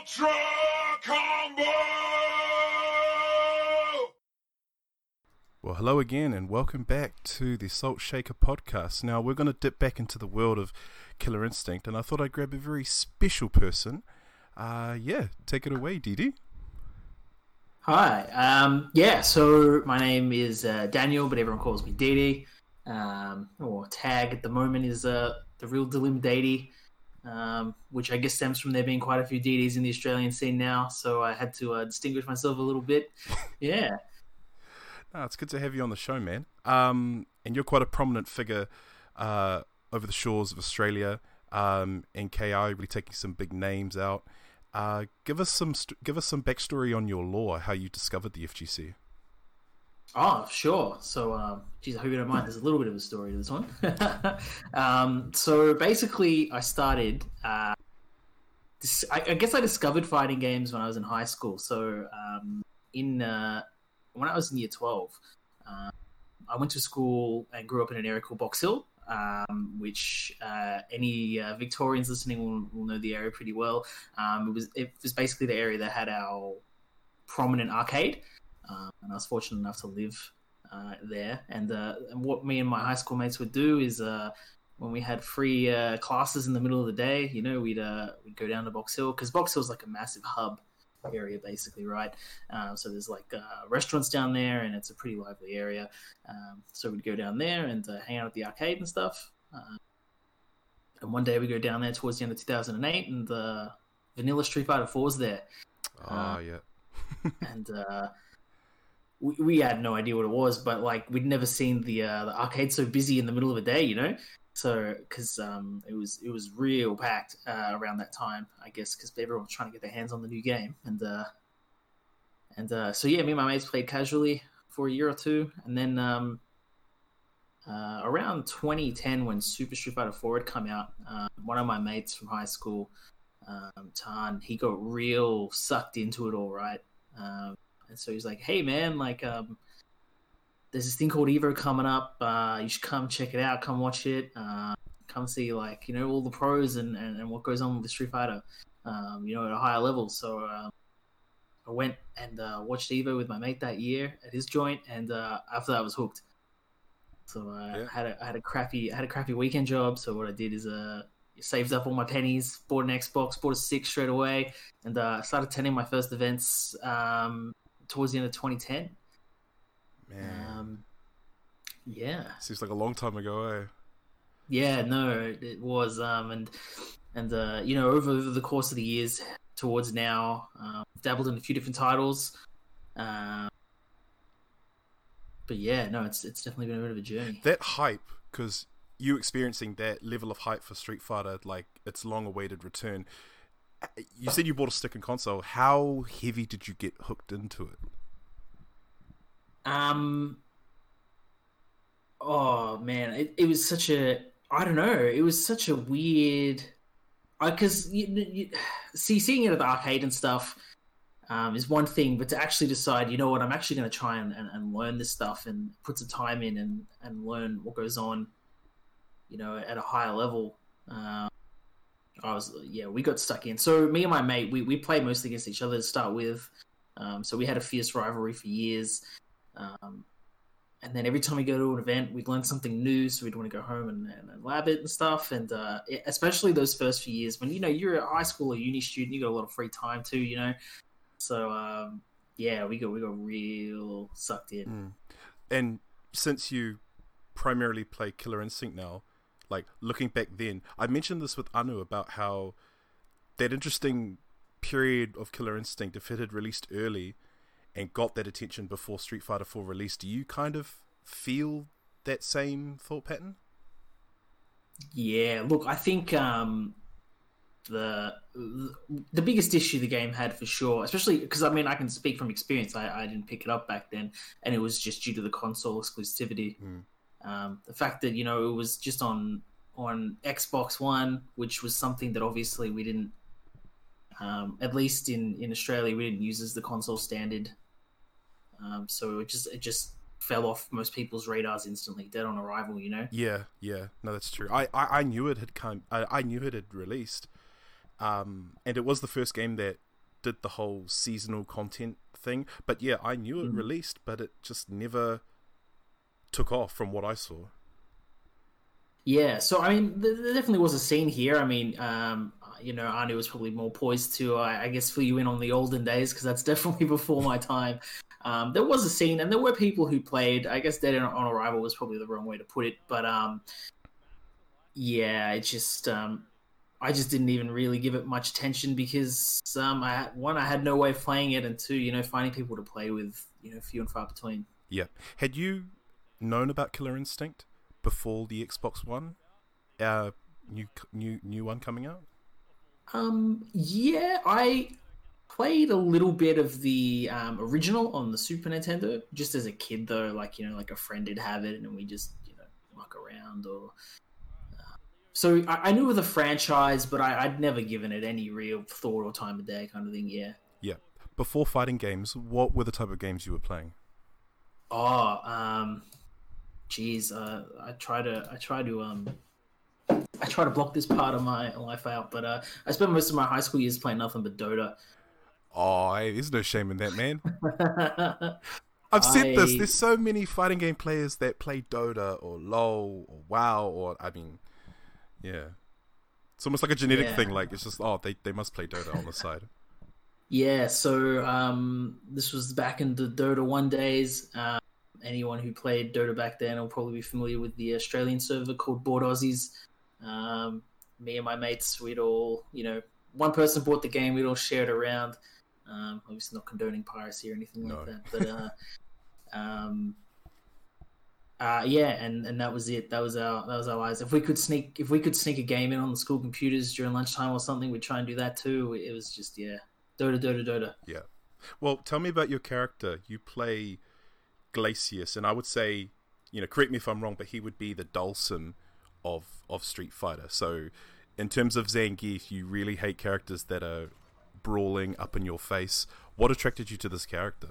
Ultra Combo! Well, hello again, and welcome back to the Salt Shaker podcast. Now, we're going to dip back into the world of Killer Instinct, and I thought I'd grab a very special person. Uh, yeah, take it away, Didi. Hi. Um, yeah, so my name is uh, Daniel, but everyone calls me Didi. Um, or Tag at the moment is uh, the real Dilim Didi, um, which I guess stems from there being quite a few Didis in the Australian scene now. So I had to uh, distinguish myself a little bit. Yeah. No, it's good to have you on the show, man. Um, and you're quite a prominent figure uh, over the shores of Australia um, and KI, really taking some big names out. Uh, give us some st- give us some backstory on your lore, how you discovered the FGC. Oh, sure. So, um, geez, I hope you don't mind. There's a little bit of a story to this one. um, so basically, I started. Uh, I, I guess I discovered fighting games when I was in high school. So, um, in uh, when I was in year twelve, uh, I went to school and grew up in an area called Box Hill, um, which uh, any uh, Victorians listening will, will, know the area pretty well. Um, it was it was basically the area that had our prominent arcade. Um, and I was fortunate enough to live uh, there. And, uh, and, what me and my high school mates would do is uh, when we had free uh, classes in the middle of the day, you know, we'd uh, we'd go down to Box Hill because Box Hill's like a massive hub area, basically, right? Um, so there's like restaurants down there, and it's a pretty lively area. Um, so we'd go down there and hang out at the arcade and stuff. and one day we go down there towards the end of 2008, and the Vanilla Street Fighter 4's there. Oh, yeah. and we, we had no idea what it was, but like we'd never seen the uh, the arcade so busy in the middle of the day, you know. So because um, it was it was real packed uh, around that time, I guess, because everyone was trying to get their hands on the new game, and uh, and uh, so yeah, me and my mates played casually for a year or two, and then um, uh, around 2010 when Super Street Fighter 4 had come out, uh, one of my mates from high school, um, Tan, he got real sucked into it all right. Um, and so he's like, "Hey, man, like, um, there's this thing called Evo coming up. Uh, you should come check it out. Come watch it. Uh, come see, like, you know, all the pros and, and, and what goes on with the Street Fighter, um, you know, at a higher level." So um, I went and uh, watched Evo with my mate that year at his joint, and uh, after that, I was hooked. So uh, yeah. I had a I had a crappy I had a crappy weekend job. So what I did is uh saved up all my pennies, bought an Xbox, bought a six straight away, and uh, started attending my first events um, towards the end of 2010. Man. Um, yeah. Seems like a long time ago, eh? Yeah, no, it was. Um, and and uh, you know, over, over the course of the years towards now, um, dabbled in a few different titles. Um, but yeah, no, it's it's definitely been a bit of a journey. That hype, because you experiencing that level of hype for Street Fighter, like its long-awaited return you said you bought a stick and console. How heavy did you get hooked into it? Um. Oh man, it, it was such a I don't know. It was such a weird. I Because you, you, see, seeing it at the arcade and stuff um, is one thing, but to actually decide, you know what, I'm actually going to try and, and, and, learn this stuff and put some time in and, and learn what goes on, you know, at a higher level. Um, I was yeah, we got stuck in. So me and my mate, we we played mostly against each other to start with. Um, so we had a fierce rivalry for years. Um, and then every time we go to an event, we'd learn something new, so we'd want to go home and, and, lab it and stuff. And uh, especially those first few years when you know you're a high school or uni student, you got a lot of free time too, you know. So um, yeah, we got we got real sucked in. Mm. And since you primarily play Killer Instinct now, like looking back then, I mentioned this with Anu about how that interesting period of Killer Instinct, if it had released early and got that attention before Street Fighter 4 released, do you kind of feel that same thought pattern? Yeah, look, I think um, the the biggest issue the game had for sure, especially because I mean I can speak from experience. I, I didn't pick it up back then, and it was just due to the console exclusivity. Mm. Um, the fact that you know it was just on on Xbox One, which was something that obviously we didn't, um, at least in in Australia, we didn't use as the console standard. Um, so it just it just fell off most people's radars instantly, dead on arrival. You know. Yeah, yeah, no, that's true. I I, I knew it had come. I, I knew it had released, um, and it was the first game that did the whole seasonal content thing. But yeah, I knew it Mhm. released, but it just never took off from what I saw. Yeah, so I mean, there, definitely was a scene here. I mean, um, you know, Anu was probably more poised to, I, I guess, fill you in on the olden days because that's definitely before my time. Um, there was a scene, and there were people who played. I guess Dead on Arrival was probably the wrong way to put it, but um, yeah, it just, um, I just didn't even really give it much attention because um, I had- one, I had no way of playing it, and two, you know, finding people to play with, you know, few and far between. Yeah. Had you known about Killer Instinct before the Xbox One? Uh, new new new one coming out? Um, yeah, I played a little bit of the um, original on the Super Nintendo, just as a kid though. Like you know, like a friend did have it, and we just you know muck around or. uh, So I, I knew of the franchise, but I, I'd never given it any real thought or time of day, kind of thing. Yeah. Yeah. Before fighting games, what were the type of games you were playing? Oh, um, geez, uh, I try to, I try to, um, I try to block this part of my life out, but uh, I spent most of my high school years playing nothing but Dota. Oh, hey, there's no shame in that, man. I've said this. There's so many fighting game players that play Dota or LoL or WoW or I mean, yeah. It's almost like a genetic Yeah. thing. Like it's just oh, they they must play Dota on the side. Yeah, so um, this was back in the Dota 1 days. Um, anyone who played Dota back then will probably be familiar with the Australian server called Board Aussies. Um, me and my mates, we'd all, you know, one person bought the game, we'd all share it around. Um, obviously, not condoning piracy or anything No. like that, but uh, um, uh, yeah, and, and that was it. That was our that was our lives. If we could sneak if we could sneak a game in on the school computers during lunchtime or something, we'd try and do that too. It was just yeah, Dota, Dota, Dota. Yeah. Well, tell me about your character. You play Glacius, and I would say, you know, correct me if I'm wrong, but he would be the Dhalsim of of Street Fighter. So, in terms of Zangief, you really hate characters that are brawling up in your face. What attracted you to this character?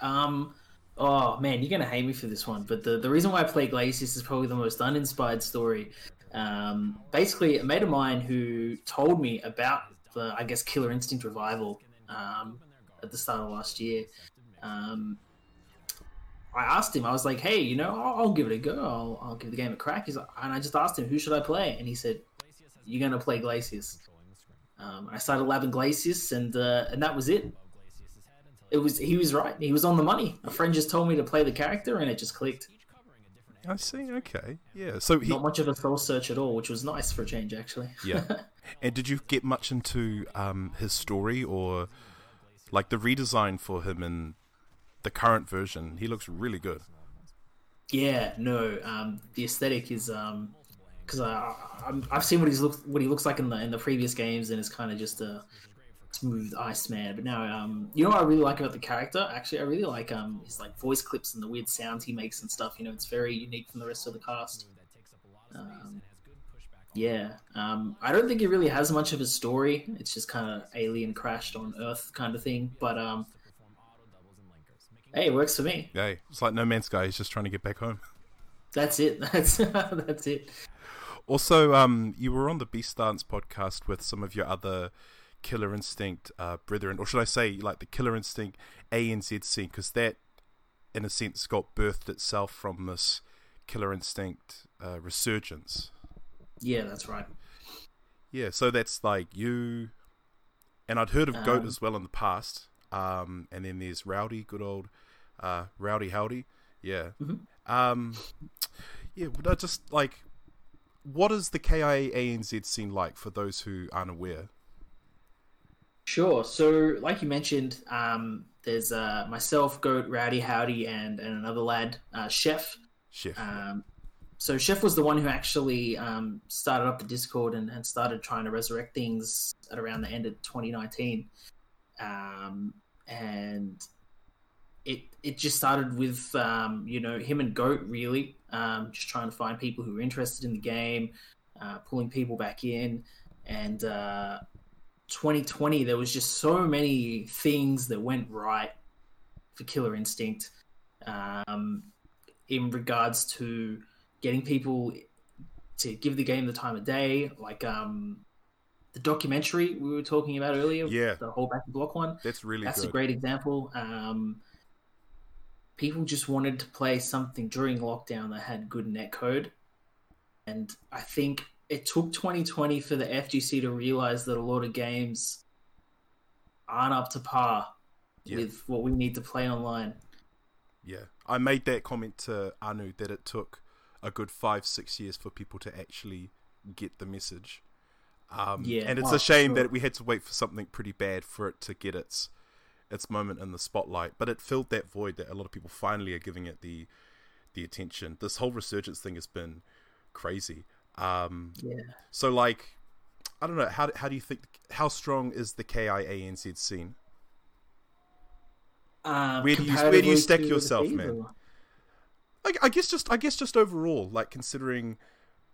Um, oh man, you're gonna hate me for this one, but the the reason why I play Glacius is probably the most uninspired story. Um, basically, a mate of mine who told me about the I guess Killer Instinct revival um, at the start of last year. Um, I asked him, I was like, "Hey, you know, I'll, I'll give it a go. I'll, I'll give the game a crack." He's like, and I just asked him, "Who should I play?" And he said, "You're gonna play Glacius." Um, I started labbing Glacius, and uh, and that was it it was he was right. He was on the money. A friend just told me to play the character, and it just clicked. I see. Okay. Yeah. So he. Not much of a soul search at all, which was nice for a change, actually. Yeah. and did you get much into um, his story or like the redesign for him in the current version? He looks really good. yeah, no. Um, the aesthetic is um, because I, I'm, I've seen what he's what he looks like in the in the previous games, and it's kind of just a smooth ice man. But now, um, you know what I really like about the character? Actually, I really like um his like voice clips and the weird sounds he makes and stuff. You know, it's very unique from the rest of the cast. Um, yeah, um, I don't think it really has much of a story. It's just kind of alien crashed on Earth kind of thing. But um, hey, it works for me. Yeah. It's like No Man's Sky. He's just trying to get back home. That's it. That's that's it. Also, um, you were on the Beast Dance podcast with some of your other Killer Instinct uh, brethren, or should I say, like the Killer Instinct ANZ scene, because that, in a sense, got birthed itself from this Killer Instinct uh, resurgence. Yeah, that's right. Yeah, so that's like you, and I'd heard of Goat Um, as well in the past. Um, and then there's Rowdy, good old uh, Rowdy Howdy. Yeah. Mhm. Um, yeah, just like, what is the KIA ANZ scene like for those who aren't aware? Sure. So, like you mentioned, um, there's uh, myself, Goat, Rowdy, Howdy, and, and another lad, uh, Chef. Chef. Um, so, Chef was the one who actually um, started up the Discord and, and started trying to resurrect things at around the end of 2019. Um, and it it just started with um, you know him and Goat really um, just trying to find people who were interested in the game, uh, pulling people back in, and uh, 2020 there was just so many things that went right for Killer Instinct um, in regards to getting people to give the game the time of day, like um, the documentary we were talking about earlier, Yeah. the whole back to block one. That's really That's good. a great example. Um, people just wanted to play something during lockdown that had good net code, and I think it took 2020 for the FGC to realize that a lot of games aren't up to par Yeah. with what we need to play online. Yeah, I made that comment to Anu that it took a good five, six years for people to actually get the message. Um, Yeah, and it's oh, a shame sure. that we had to wait for something pretty bad for it to get its its moment in the spotlight. But it filled that void that a lot of people finally are giving it the the attention. This whole resurgence thing has been crazy. Um, Yeah. so like, I don't know how how do you think how strong is the KIANZ scene? Um, Where do you- where do you stack yourself, man? I, I guess just I guess just overall, like considering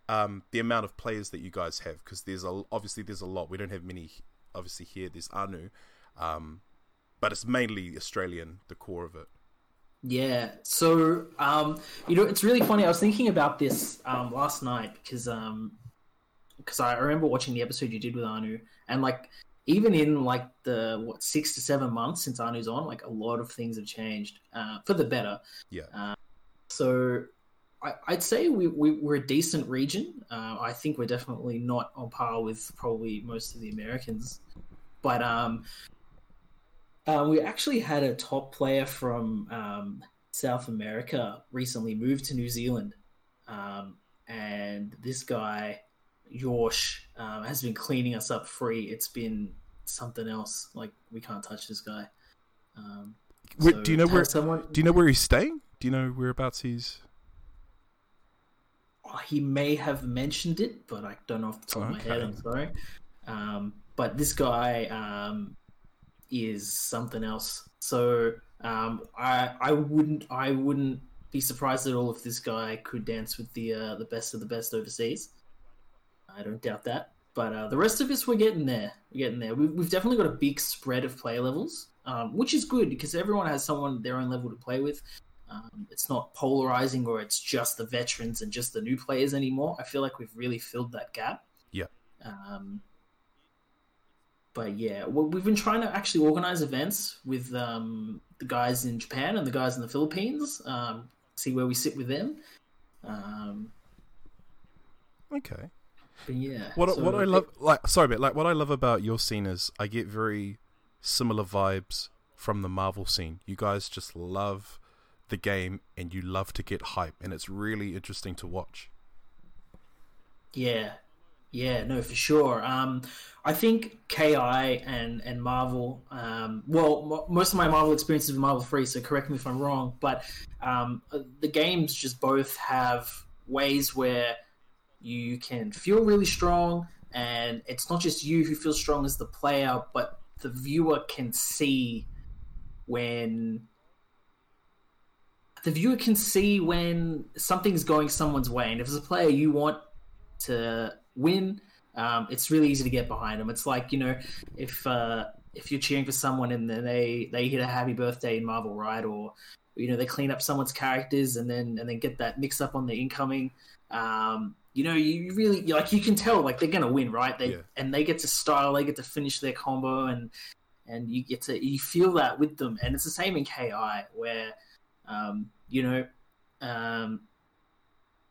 um, the amount of players that you guys have, because there's a obviously there's a lot. We don't have many, obviously here. There's Anu, um, but it's mainly Australian, the core of it. Yeah. So, um, you know, it's really funny. I was thinking about this um, last night because um, because I remember watching the episode you did with Anu, and like even in like the what six to seven months since Anu's on, like a lot of things have changed uh, for the better. Yeah, So I, I'd say we, we, we're a decent region. Uh, I think we're definitely not on par with probably most of the Americans. But um, uh, we actually had a top player from um, South America recently moved to New Zealand. Um, and this guy, Yorsh, um, has been cleaning us up free. It's been something else. Like, we can't touch this guy. Um, Wait, so do you know where? someone Do you know where he's staying? Do you know whereabouts he's? Oh, he may have mentioned it, but I don't know off the top of my head. I'm sorry. Um, but this guy um, is something else. So um, I I wouldn't I wouldn't be surprised at all if this guy could dance with the uh, the best of the best overseas. I don't doubt that. But uh, the rest of us, we're getting there. We're getting there. We've, we've definitely got a big spread of player levels, um, which is good because everyone has someone their own level to play with. Um, it's not polarizing or it's just the veterans and just the new players anymore. I feel like we've really filled that gap. Yeah. Um, but yeah, we- we've been trying to actually organize events with um, the guys in Japan and the guys in the Philippines. Um, see where we sit with them. Um, Okay. but yeah, What so what I love, like, sorry, but like, what I love about your scene is I get very similar vibes from the Marvel scene. You guys just love the game and you love to get hype, and it's really interesting to watch. Yeah, yeah, no, for sure. Um, I think Ki and and Marvel. Um, well, mo most of my Marvel experiences with Marvel 3, so correct me if I'm wrong. But um, uh, the games just both have ways where you can feel really strong, and it's not just you who feels strong as the player, but the viewer can see when the viewer can see when something's going someone's way, and if as a player you want to win, um, it's really easy to get behind them. It's like you know, if uh, if you're cheering for someone and then they they hit a happy birthday in Marvel, right? Or you know they clean up someone's characters and then and then get that mix up on the incoming. Um, you know, you really like you can tell like they're gonna win, right? They Yeah. and they get to style, they get to finish their combo, and and you get to you feel that with them, and it's the same in Ki where um, you know. Um,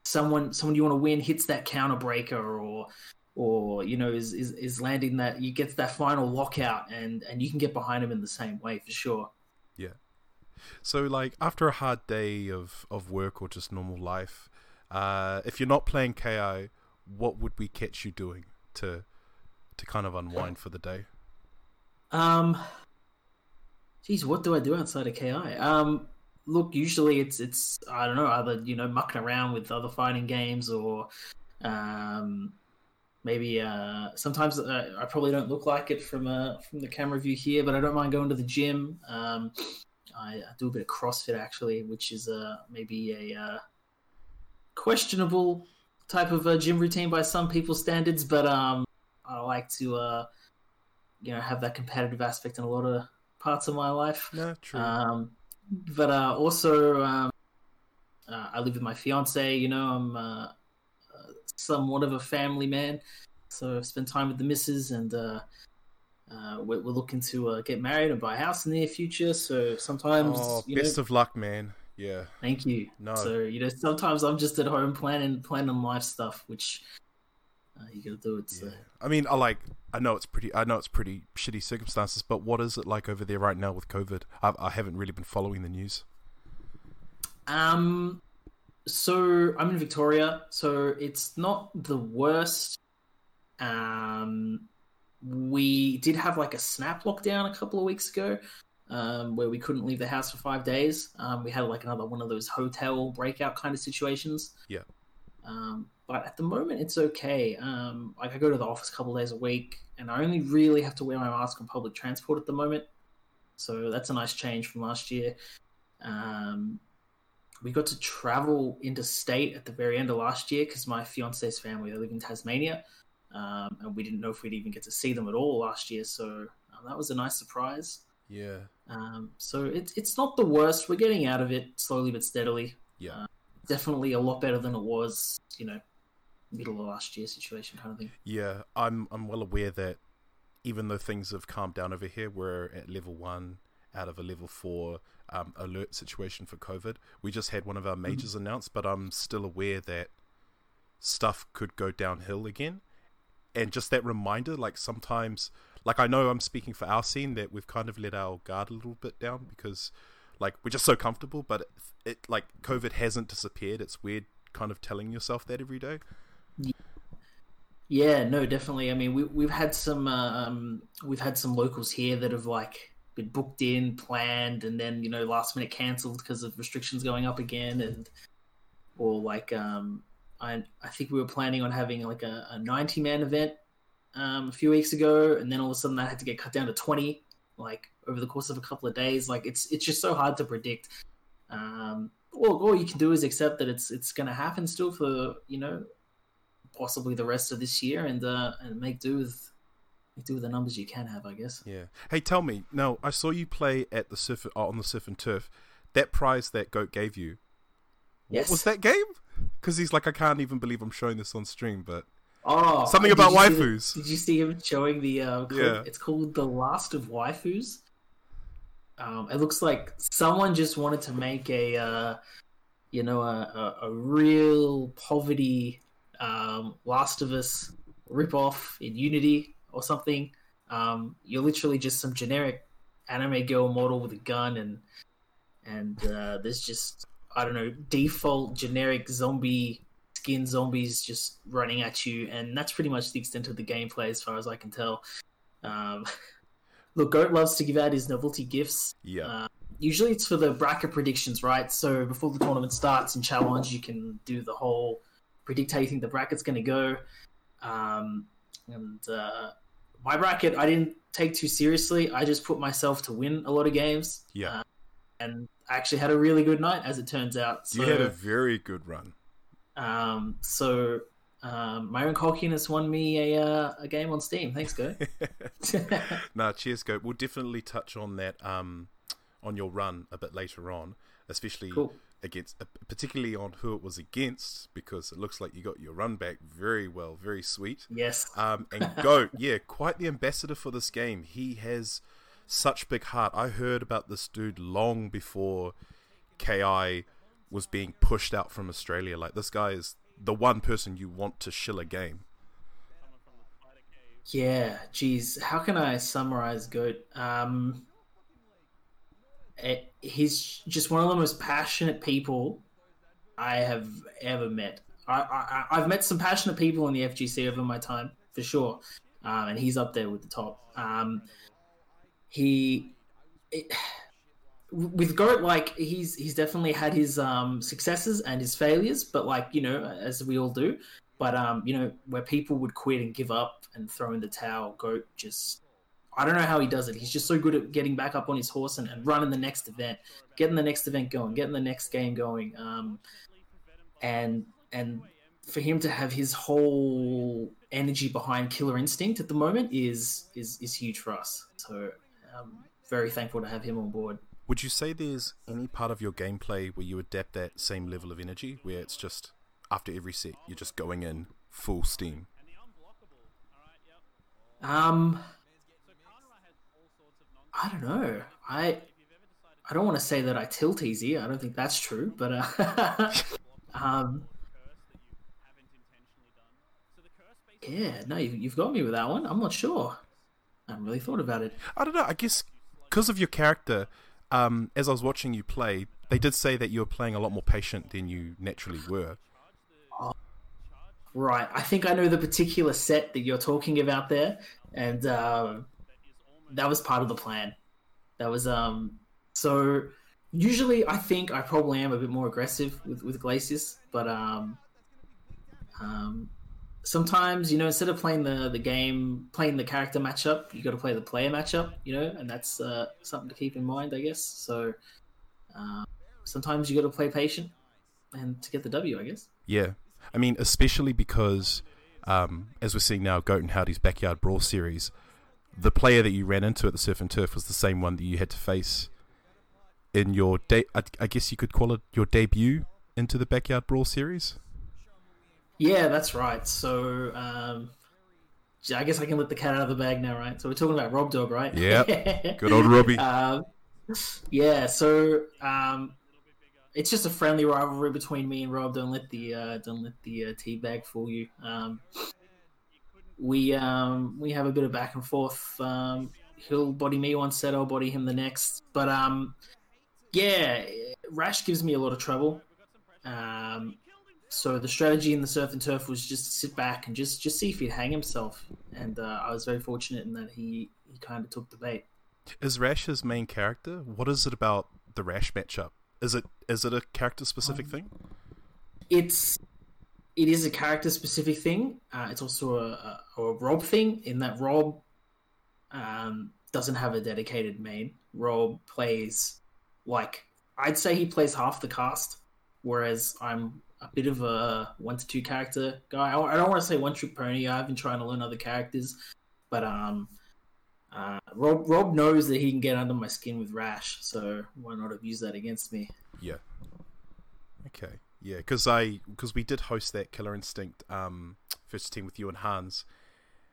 someone someone you want to win hits that counter breaker or or you know is, is is landing that you get that final lockout and and you can get behind him in the same way for sure Yeah. So, like, after a hard day of, of work or just normal life, uh, if you're not playing KI, what would we catch you doing to to kind of unwind for the day? um geez what do i do outside of ki um look usually it's it's i don't know either you know mucking around with other fighting games or um maybe uh sometimes uh, i probably don't look like it from uh from the camera view here but i don't mind going to the gym um i, I do a bit of crossfit actually which is uh maybe a uh questionable type of uh, gym routine by some people's standards but um i like to uh you know have that competitive aspect in a lot of parts of my life No, true. um, but uh, also, um, uh, I live with my fiance. You know, I'm uh, uh, somewhat of a family man. So I spend time with the missus, and uh, uh, we're, we're looking to uh, get married and buy a house in the near future. So sometimes, Oh, best know, of luck, man. Yeah. thank you. No. So you know, sometimes I'm just at home planning planning life stuff, which uh, you got to do it. So. Yeah. I mean, I like. I know it's pretty. I know it's pretty shitty circumstances, but what is it like over there right now with COVID? I, I haven't really been following the news. Um, so I'm in Victoria, so it's not the worst. Um, we did have like a snap lockdown a couple of weeks ago, um, where we couldn't leave the house for five days. Um, we had like another one of those hotel breakout kind of situations. Yeah. Um, but at the moment, it's okay. Um, like I go to the office a couple of days a week, and I only really have to wear my mask on public transport at the moment. So that's a nice change from last year. Um, we got to travel interstate at the very end of last year because my fiance's family they live in Tasmania, um, and we didn't know if we'd even get to see them at all last year. So um, that was a nice surprise. Yeah. Um, so it's it's not the worst. We're getting out of it slowly but steadily. Yeah. Definitely a lot better than it was, you know, middle of last year situation kind of thing. Yeah, I'm I'm well aware that even though things have calmed down over here, we're at level one out of a level four um, alert situation for COVID. We just had one of our majors announced, but I'm still aware that stuff could go downhill again. And just that reminder, like sometimes, like I know I'm speaking for our scene that we've kind of let our guard a little bit down because, like, we're just so comfortable. But it, it like COVID hasn't disappeared. It's weird, kind of telling yourself that every day. Yeah, no, definitely. I mean, we we've had some um, we've had some locals here that have like been booked in, planned, and then you know last minute cancelled because of restrictions going up again, and or like um, I I think we were planning on having like a, a ninety man event um, a few weeks ago, and then all of a sudden that had to get cut down to twenty, like over the course of a couple of days. Like it's it's just so hard to predict. Um, all, all you can do is accept that it's it's going to happen still for you know possibly the rest of this year and uh, and make do with make do with the numbers you can have, I guess. Yeah. Hey, tell me. Now, I saw you play at the surf uh, on the surf and turf. That prize that goat gave you. What Yes. was that game? Because he's like, I can't even believe I'm showing this on stream. But Oh, Something about you see the- waifus. did you see him showing the? Uh, clip? Yeah. It's called the Last of Waifus. Um, it looks like someone just wanted to make a, uh, you know, a, a, a real poverty um, Last of Us ripoff in Unity or something. Um, you're literally just some generic anime girl model with a gun, and and uh, there's just I don't know default generic zombie skin zombies just running at you, and that's pretty much the extent of the gameplay as far as I can tell. Um, look, Goat loves to give out his novelty gifts. yeah, Uh, usually it's for the bracket predictions, right? So before the tournament starts and challenge, you can do the whole predict how you think the bracket's going to go. Um, and uh, my bracket, I didn't take too seriously. I just put myself to win a lot of games, yeah. uh, and I actually had a really good night, as it turns out. So, you had a very good run. Um, so um, Myron Colkin has won me a uh, a game on Steam. Thanks, Go. nah, cheers, goat. We'll definitely touch on that um on your run a bit later on, especially Cool. against, uh, particularly on who it was against, because it looks like you got your run back very well, very sweet. yes. Um, and Goat, yeah, quite the ambassador for this game. He has such big heart. I heard about this dude long before KI was being pushed out from Australia. Like this guy is the one person you want to shill a game. Yeah, geez, how can I summarize Goat? Um, it, he's just one of the most passionate people I have ever met. I, I, I've met some passionate people in the FGC over my time, for sure, um, and he's up there with the top. Um, he, it, with Goat, like he's he's definitely had his um, successes and his failures, but like you know, as we all do. But um, you know, where people would quit and give up and throw in the towel, Goat just I don't know how he does it. He's just so good at getting back up on his horse and, and running the next event, getting the next event going, getting the next game going. Um, and and for him to have his whole energy behind Killer Instinct at the moment is is is huge for us. So um, very thankful to have him on board. Would you say there's any part of your gameplay where you adapt that same level of energy, where it's just after every set you're just going in full steam? Um, I don't know. I I don't want to say that I tilt easy. I don't think that's true, but uh, um, yeah, no, you, you've got me with that one. I'm not sure. I haven't really thought about it. I don't know. I guess because of your character, um, as I was watching you play, they did say that you were playing a lot more patient than you naturally were. Right. I think I know the particular set that you're talking about there, and um, that was part of the plan. That was um. So usually, I think I probably am a bit more aggressive with with Glacius, but um, um, sometimes you know instead of playing the the game, playing the character matchup, you got to play the player matchup. You know, and that's uh, something to keep in mind, I guess. So um, sometimes you got to play patient and to get the W, I guess. Yeah, I mean, especially because, um, as we're seeing now, Goat and Howdy's Backyard Brawl series, the player that you ran into at the Surf and Turf was the same one that you had to face in your de- I, I guess you could call it your debut into the Backyard Brawl series. Yeah, that's right. So um, I guess I can let the cat out of the bag now, right? So we're talking about Rob Dog, right? Yeah, Good old Robbie. um, yeah. So um, it's just a friendly rivalry between me and Rob. Don't let the uh, don't let the uh, tea bag fool you. Um, we um, we have a bit of back and forth. Um, he'll body me one set, I'll body him the next. But um, yeah, Rash gives me a lot of trouble. Um, so the strategy in the surf and turf was just to sit back and just just see if he'd hang himself. And uh, I was very fortunate in that he he kind of took the bait. Is Rash his main character? What is it about the Rash matchup? Is it is it a character specific Um, thing? It's it is a character specific thing. Uh, it's also a, a, a Rob thing in that Rob um, doesn't have a dedicated main. Rob plays like I'd say he plays half the cast, whereas I'm a bit of a one to two character guy. I I don't want to say one trick pony. I've been trying to learn other characters, but um, uh, Rob Rob knows that he can get under my skin with Rash, so why not abuse that against me? Yeah. Okay. Yeah, because I because we did host that Killer Instinct um, first team with you and Hans,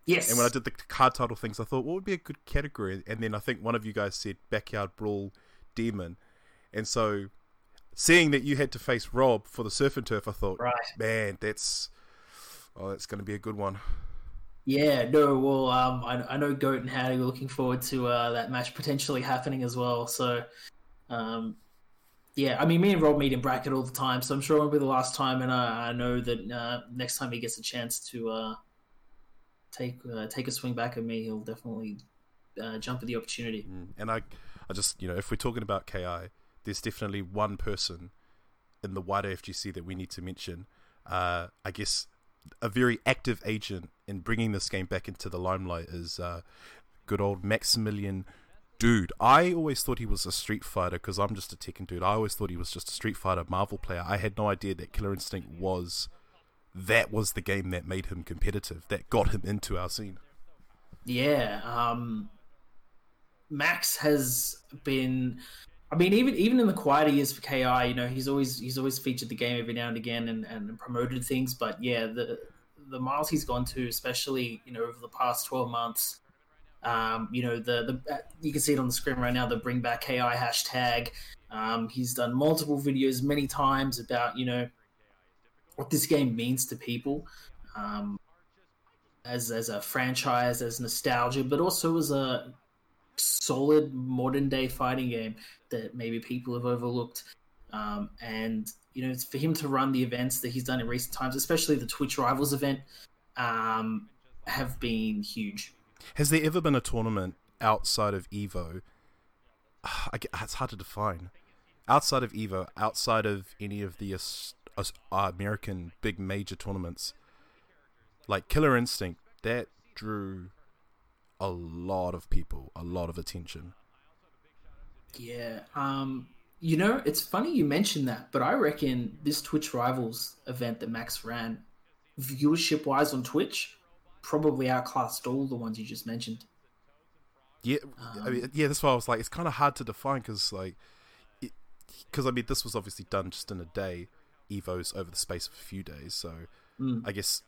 Yes, and when I did the card title things, I thought what would be a good category, and then I think one of you guys said Backyard Brawl Demon, and so seeing that you had to face Rob for the Surf and Turf, I thought, right. man, that's oh, that's going to be a good one. Yeah, no, well, um, I, I know Goat and Howdy were looking forward to uh, that match potentially happening as well. So, um, yeah, I mean, me and Rob meet in bracket all the time, so I'm sure it won't be the last time. And I, I know that uh, next time he gets a chance to uh, take uh, take a swing back at me, he'll definitely uh, jump at the opportunity. Mm. And I, I just you know, if we're talking about Ki, there's definitely one person in the wider FGC that we need to mention. Uh, I guess a very active agent in bringing this game back into the limelight is uh, good old Maximilian Dood. I always thought he was a Street Fighter because I'm just a Tekken dude. I always thought he was just a Street Fighter Marvel player. I had no idea that Killer Instinct was that was the game that made him competitive, that got him into our scene. Yeah, um, Max has been. I mean, even even in the quieter years for Ki, you know, he's always he's always featured the game every now and again and, and promoted things. But yeah, the the miles he's gone to, especially you know over the past twelve months, um, you know the the you can see it on the screen right now. The Bring Back Ki hashtag. Um, he's done multiple videos many times about you know what this game means to people. Um, as as a franchise, as nostalgia, but also as a solid modern day fighting game that maybe people have overlooked. Um, and you know, for him to run the events that he's done in recent times, especially the Twitch Rivals event, um, have been huge. Has there ever been a tournament outside of Evo? Get, it's hard to define. Outside of Evo, outside of any of the uh, American big major tournaments, like Killer Instinct, that drew a lot of people, a lot of attention. Yeah. Um, you know, it's funny you mentioned that, but I reckon this Twitch Rivals event that Max ran, viewership wise on Twitch, probably outclassed all the ones you just mentioned. Yeah, I mean, yeah. That's why I was like, it's kind of hard to define because, like, because I mean, this was obviously done just in a day. Evo's over the space of a few days, so Mm. I guess,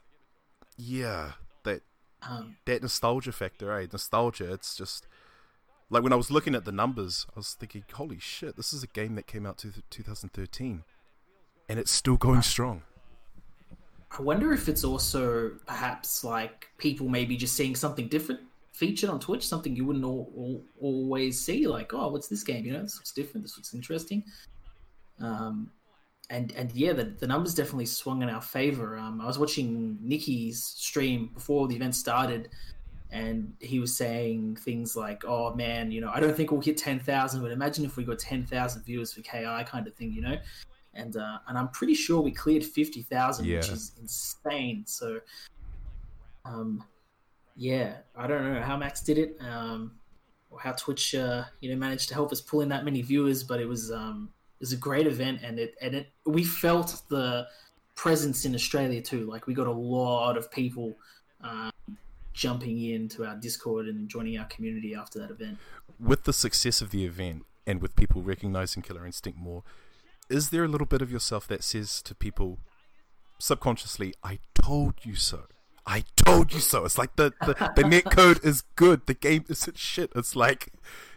yeah, that Um, that nostalgia factor, eh? Nostalgia. It's just like when I was looking at the numbers, I was thinking, "Holy shit! This is a game that came out to 2013, and it's still going strong." I wonder if it's also perhaps like people maybe just seeing something different featured on Twitch, something you wouldn't all, all, always see. Like, oh, what's this game? You know, this looks different. This looks interesting. Um, and and yeah, the, the numbers definitely swung in our favor. Um, I was watching Nikki's stream before the event started, and he was saying things like, "Oh man, you know, I don't think we'll hit ten thousand, but imagine if we got ten thousand viewers for KI, kind of thing, you know." And uh, and I'm pretty sure we cleared fifty thousand, Yeah. which is insane. So, um, yeah, I don't know how Max did it, um, or how Twitch, uh, you know, managed to help us pull in that many viewers, but it was um, it was a great event, and it and it we felt the presence in Australia too. Like we got a lot of people um, jumping into our Discord and joining our community after that event. With the success of the event, and with people recognizing Killer Instinct more, is there a little bit of yourself that says to people subconsciously, "I told you so." I told you so. It's like the, the, the net code is good. The game isn't shit. It's like,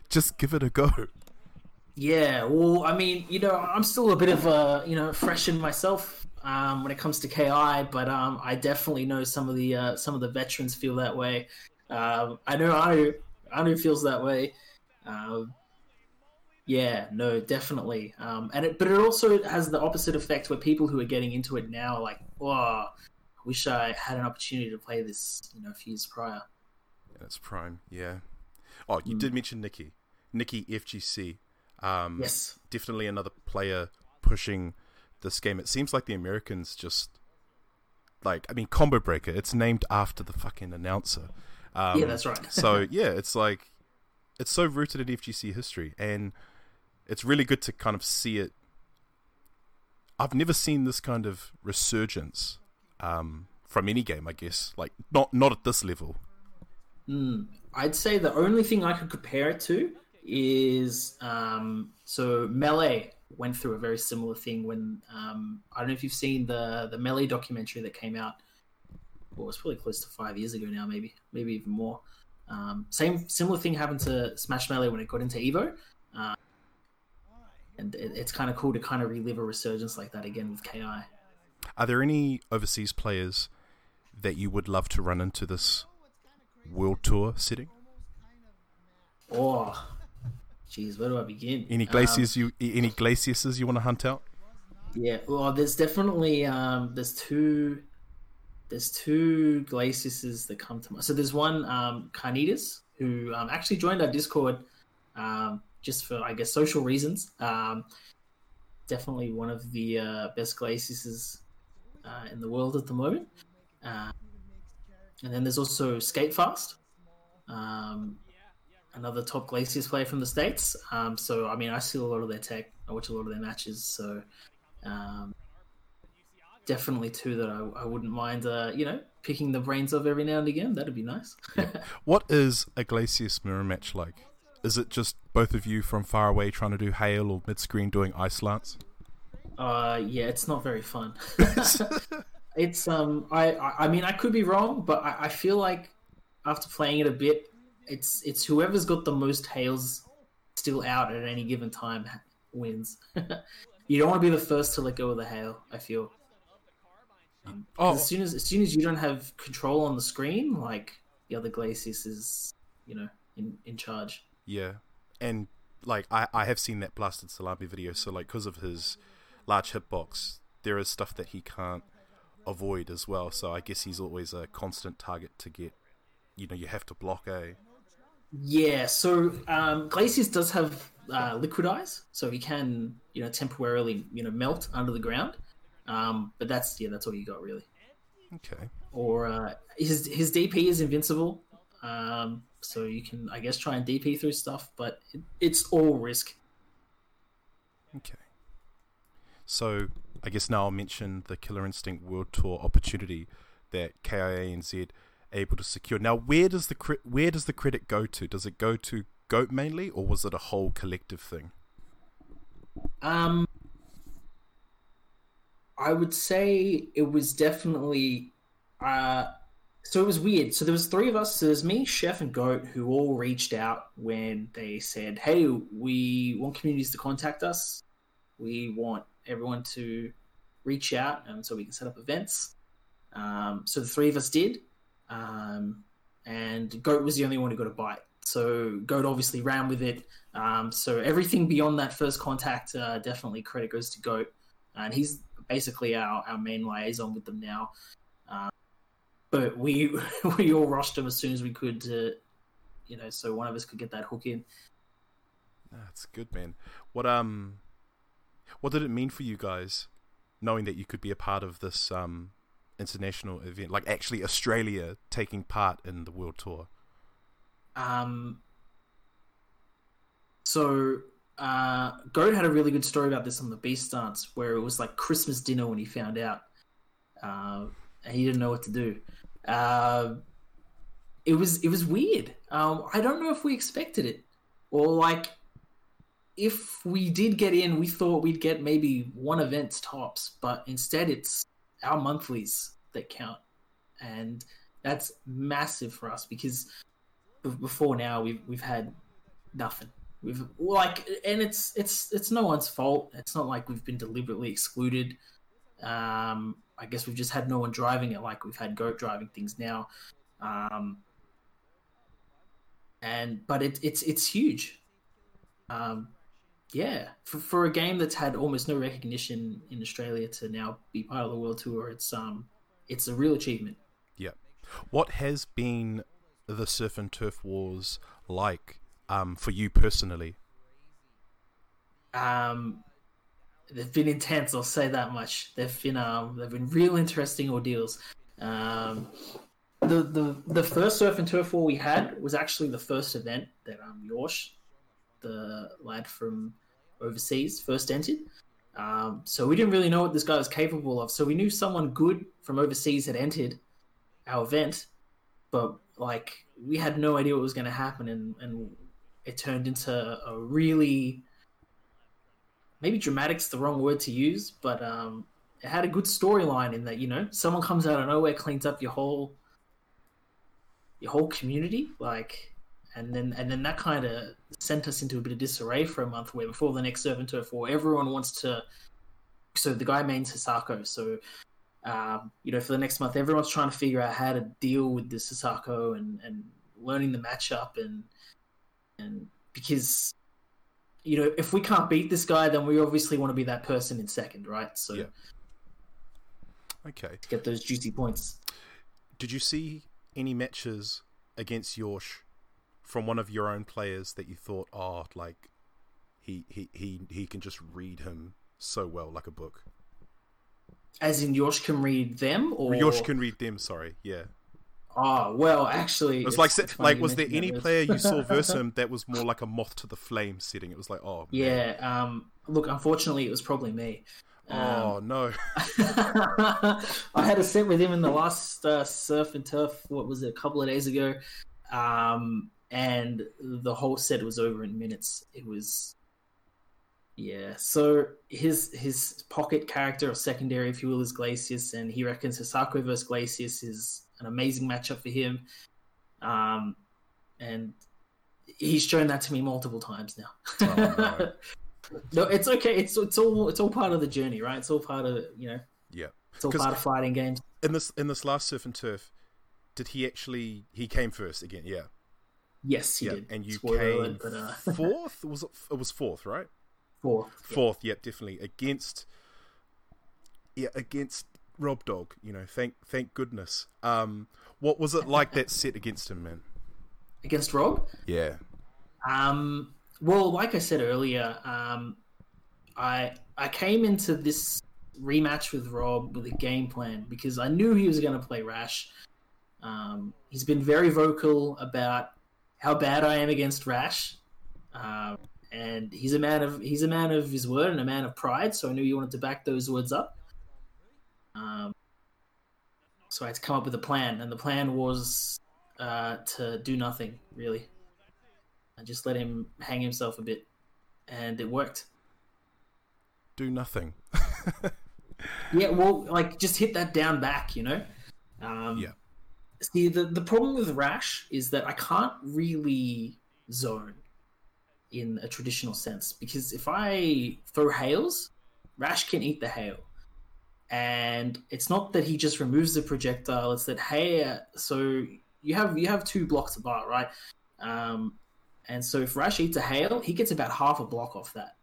just give it a go. Yeah, well, I mean, you know, I'm still a bit of a, you know, fresh in myself um, when it comes to KI, but um, I definitely know some of the uh, some of the veterans feel that way. Um, I know Anu, Anu feels that way. Um, yeah, no, definitely. Um, and it, but it also has the opposite effect where people who are getting into it now are like, "Wow, I wish I had an opportunity to play this, you know, a few years prior." It's Prime, yeah. Oh, you did mention Nikki. Nikki FGC. Um, Yes. Definitely another player pushing this game. It seems like the Americans just. Like, I mean, Combo Breaker, it's named after the fucking announcer. Um, Yeah, that's right. so, yeah, it's like. It's so rooted in FGC history. And it's really good to kind of see it. I've never seen this kind of resurgence um, from any game, I guess. Like, not not at this level. Mm, I'd say the only thing I could compare it to is um, so Melee went through a very similar thing when um, I don't know if you've seen the the Melee documentary that came out. Well, it was probably close to five years ago now, maybe maybe even more. Um, same similar thing happened to Smash Melee when it got into Evo, uh, and it, it's kind of cool to kind of relive a resurgence like that again with Ki. Are there any overseas players that you would love to run into this world tour setting? Oh, jeez, where do I begin? Any Um, you any glaciuses you want to hunt out? Yeah, well, there's definitely um, there's two there's two glaciuses that come to mind. So there's one um, Carnitas who um, actually joined our Discord um, just for I guess social reasons. Um, definitely one of the uh, best glaciuses uh, in the world at the moment. Uh, and then there's also Skatefast, um, another top Glacius player from the states. Um, so I mean, I see a lot of their tech. I watch a lot of their matches. So um, definitely two that I, I wouldn't mind, uh, you know, picking the brains of every now and again. That'd be nice. What is a glacius mirror match like? Is it just both of you from far away trying to do hail or mid screen doing ice lance? uh, yeah, it's not very fun. it's um, I, I I mean, I could be wrong, but I, I feel like after playing it a bit, it's it's whoever's got the most hails still out at any given time wins. you don't want to be the first to let go of the hail. I feel. Um, Oh, as soon as as soon as you don't have control on the screen, like the other Glacius is, you know, in in charge. yeah. And like I, I have seen that blasted salami video, so like because of his large hitbox, there is stuff that he can't avoid as well. So I guess he's always a constant target to get. You know, you have to block a. Yeah, so um, Glacius does have uh, liquidize, so he can, you know, temporarily, you know, melt under the ground. Um, but that's yeah, that's all you got really. Okay. Or uh, his his DP is invincible, um, so you can, I guess, try and DP through stuff, but it, it's all risk. Okay. So I guess now I'll mention the Killer Instinct World Tour opportunity that KI ANZ able to secure. Now, where does the where does the credit go to? Does it go to Goat mainly, or was it a whole collective thing? Um, I would say it was definitely uh, so it was weird. So there was three of us. So there's me, Chef, and Goat, who all reached out when they said, "Hey, we want communities to contact us. We want everyone to reach out, and so we can set up events." Um, so the three of us did, um, and Goat was the only one who got a bite. So Goat obviously ran with it. Um, so everything beyond that first contact, uh, definitely credit goes to Goat, and he's basically our, our main liaison with them now. Um, but we we all rushed him as soon as we could to, you know, so one of us could get that hook in. That's good, man. What um, what did it mean for you guys, knowing that you could be a part of this um international event, like actually Australia taking part in the world tour? Um. So, uh, Goat had a really good story about this on the Beast Dance, where it was like Christmas dinner when he found out, uh, and he didn't know what to do. Uh, it was it was weird. Um, I don't know if we expected it, or like if we did get in, we thought we'd get maybe one event tops, but instead it's our monthlies that count, and that's massive for us because before now we've we've had nothing. We've like, and it's it's it's no one's fault. It's not like we've been deliberately excluded. Um, I guess we've just had no one driving it, like we've had Goat driving things now. Um, and but it, it's it's huge. Um, yeah, for, for a game that's had almost no recognition in Australia to now be part of the world tour, it's um it's a real achievement. Yeah. What has been the surf and turf wars like um, for you personally? Um, they've been intense. I'll say that much. They've been um, they've been real interesting ordeals. Um, the the the first surf and turf war we had was actually the first event that um Yorsh, the lad from overseas, first entered. Um, so we didn't really know what this guy was capable of. So we knew someone good from overseas had entered our event, but like we had no idea what was going to happen, and and it turned into a really maybe dramatic's the wrong word to use, but um, it had a good storyline in that you know someone comes out of nowhere, cleans up your whole your whole community, like, and then and then that kind of sent us into a bit of disarray for a month. Where before the next Surf and Turf War, everyone wants to. So the guy mains Hisako, so um, you know for the next month, everyone's trying to figure out how to deal with this Hisako and and learning the matchup and and because you know, if we can't beat this guy, then we obviously want to be that person in second, right? So Yeah. Okay. get those juicy points. Did you see any matches against Yorsh from one of your own players that you thought, oh, like he he he he can just read him so well, like a book? As in, Yosh can read them, or Yorsh can read them. Sorry, yeah. Oh well, actually, It was like like was there any player you saw versus him that was more like a moth to the flame setting? It was like, oh, man. Yeah. Um. Look, unfortunately, it was probably me. Um, oh no, I had a set with him in the last uh, surf and turf. What was it? A couple of days ago, um, and the whole set was over in minutes. It was, yeah. So his his pocket character or secondary, if you will, is Glacius, and he reckons Hisako versus Glacius is an amazing matchup for him. Um, and he's shown that to me multiple times now. Oh, no. no, it's okay. It's it's all it's all part of the journey, right? It's all part of you know. yeah. It's all part of fighting games. In this in this last surf and turf, did he actually he came first again? Yeah, Yes, he yeah. did. And you Spoiler came alert, but, uh, fourth. Was it? It was fourth, right? fourth. Fourth, yep, definitely against. Yeah, against Rob Dog. You know, thank thank goodness. Um, what was it like that set against him, man? against Rob. Yeah, Um, well, like I said earlier, um, I I came into this rematch with Rob with a game plan because I knew he was going to play Rash. Um, he's been very vocal about how bad I am against Rash, um, and he's a man of he's a man of his word and a man of pride. So I knew he wanted to back those words up. Um, so I had to come up with a plan, and the plan was uh, to do nothing really. and just let him hang himself a bit, and it worked. do nothing. Yeah, well, like just hit that down back, you know. Um, Yeah. See, the, the problem with Rash is that I can't really zone in a traditional sense because if I throw hails, Rash can eat the hail. And it's not that he just removes the projectile; it's that hey, so you have you have two blocks apart, right? Um, and so if Rash eats a hail, he gets about half a block off that.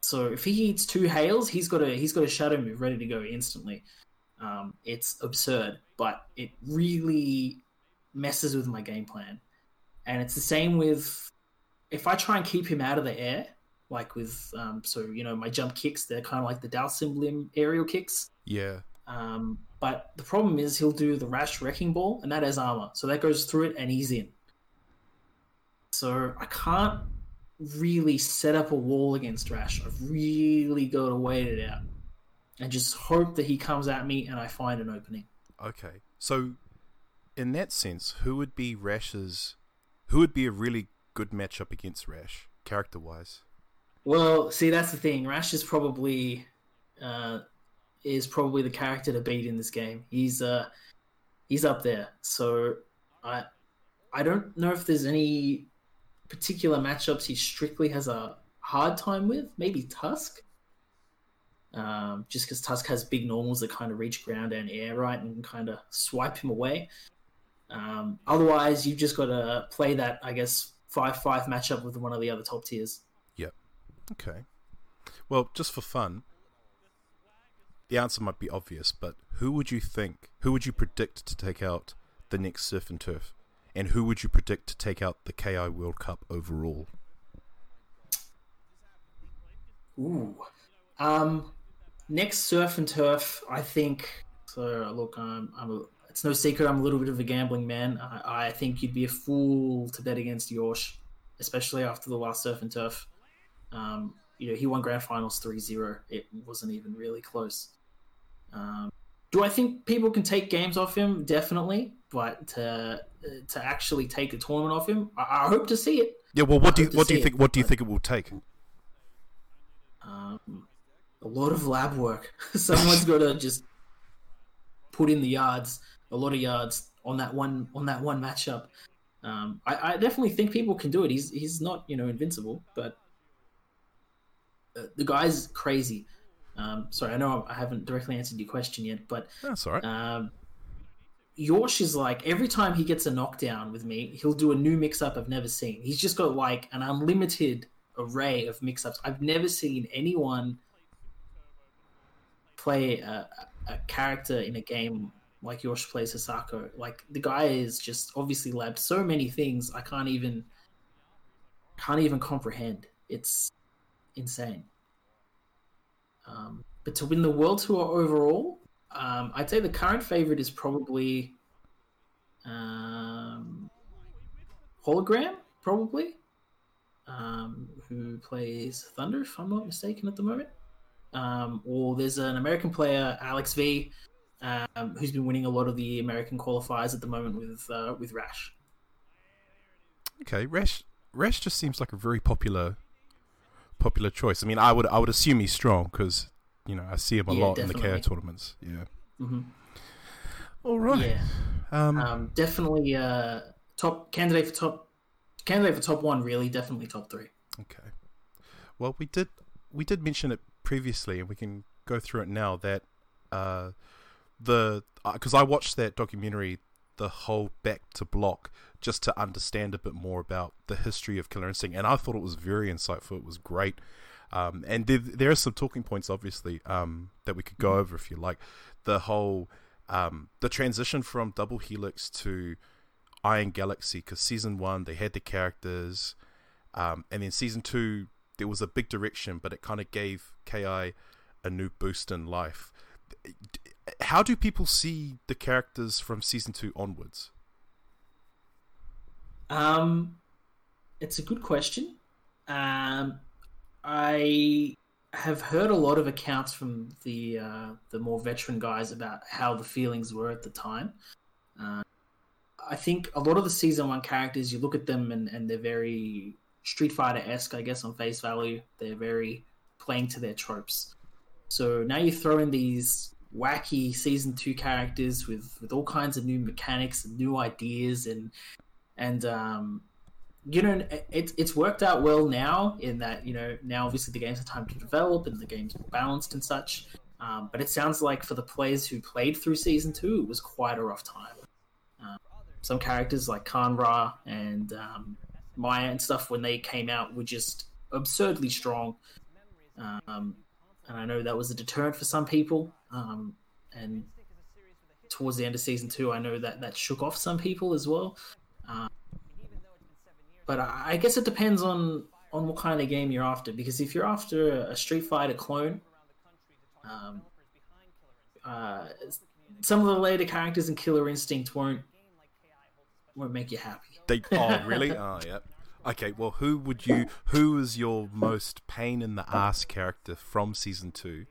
So if he eats two hails, he's got a he's got a shadow move ready to go instantly. Um, it's absurd, but it really messes with my game plan. And it's the same with if I try and keep him out of the air, like with um, so you know my jump kicks, they're kind of like the Dhalsim aerial kicks. Yeah. Um, but the problem is he'll do the rash wrecking ball, and that has armor, so that goes through it, and he's in. So I can't really set up a wall against Rash. I've really got to wait it out and just hope that he comes at me and I find an opening. Okay. So, in that sense, who would be Rash's? Who would be a really good matchup against Rash, character wise? Well, see, that's the thing. Rash is probably uh, is probably the character to beat in this game. He's uh, he's up there. So I I don't know if there's any particular matchups he strictly has a hard time with. Maybe Tusk. Um, just because Tusk has big normals that kind of reach ground and air right and kind of swipe him away. Um, otherwise, you've just got to play that, I guess, 5 5 matchup with one of the other top tiers. Yep. Okay. Well, just for fun, the answer might be obvious, but who would you think, who would you predict to take out the next Surf and Turf? And who would you predict to take out the KI World Cup overall? Ooh. Um, next Surf and Turf, I think. So, look, I'm, I'm a, it's no secret I'm a little bit of a gambling man. I, I think you'd be a fool to bet against Yorsh, especially after the last Surf and Turf. Um, you know, he won Grand Finals 3 0. It wasn't even really close. Um, do I think people can take games off him? Definitely, but to to actually take a tournament off him, I, I hope to see it. Yeah, well, what I do you what do you think? it, What do you think it will take? Um, a lot of lab work. Someone's got to just put in the yards, a lot of yards on that one on that one matchup. Um, I, I definitely think people can do it. He's he's not you know invincible, but uh, the guy's crazy. Um, sorry, I know I haven't directly answered your question yet, but That's all right. um, Yorsh is like every time he gets a knockdown with me, he'll do a new mix up I've never seen. He's just got like an unlimited array of mix ups. I've never seen anyone play a, a character in a game like Yorsh plays Hisako. Like the guy is just obviously labbed so many things I can't even can't even comprehend. It's insane. Um, but to win the world tour overall, um, I'd say the current favorite is probably um, Hologram, probably, um, who plays Thunder, if I'm not mistaken, at the moment. Um, or there's an American player, Alex V, um, who's been winning a lot of the American qualifiers at the moment with uh, with Rash. Okay, Rash Rash just seems like a very popular popular choice. I mean, I would I would assume he's strong because you know I see him a Yeah, lot in the KO tournaments. Yeah. hmm All right. Yeah, Um, um, definitely uh, top candidate for top candidate for top one. Really, definitely top three. Okay. Well, we did we did mention it previously, and we can go through it now. That uh, the because I watched that documentary, the whole back to block, just to understand a bit more about the history of Killer Instinct, and I thought it was very insightful. It was great. Um, and there, there are some talking points, obviously, um, that we could go over if you like. The whole um, the transition from Double Helix to Iron Galaxy, because season one they had the characters, um, and then season two there was a big direction, but it kind of gave Ki a new boost in life. How do people see the characters from season two onwards? Um, it's a good question. Um, I have heard a lot of accounts from the uh, the more veteran guys about how the feelings were at the time. Uh, I think a lot of the season one characters, you look at them and, and they're very Street Fighter esque, I guess, on face value. They're very playing to their tropes. So now you throw in these wacky season two characters with with all kinds of new mechanics and new ideas and and um, you know it, it's worked out well now in that you know now obviously the games have time to develop and the game's more balanced and such. Um, but it sounds like for the players who played through season two, it was quite a rough time. Um, some characters like Khan-Ra and um, Maya and stuff when they came out were just absurdly strong. Um, and I know that was a deterrent for some people. Um, and towards the end of season two, I know that that shook off some people as well. Um, but I, I guess it depends on on what kind of game you're after. Because if you're after a Street Fighter clone, um, uh, some of the later characters in Killer Instinct won't won't make you happy. They oh really? oh yeah. Okay, well, who would you? Who is your most pain in the ass character from season two,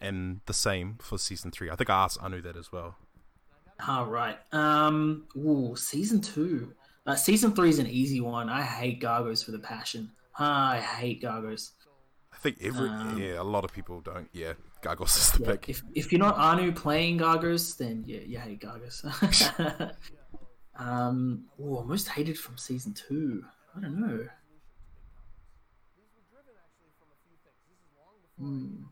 and the same for season three? I think I asked Anu that as well. All right. Um. Ooh, season two. Uh, season three is an easy one. I hate Gargos for the passion. I hate Gargos. I think every Um, yeah, a lot of people don't. Yeah, Gargos is the Yeah, pick. if if you're not Anu playing Gargos, then yeah, you hate Gargos. um. Ooh, most hated from season two. I don't know. Hmm.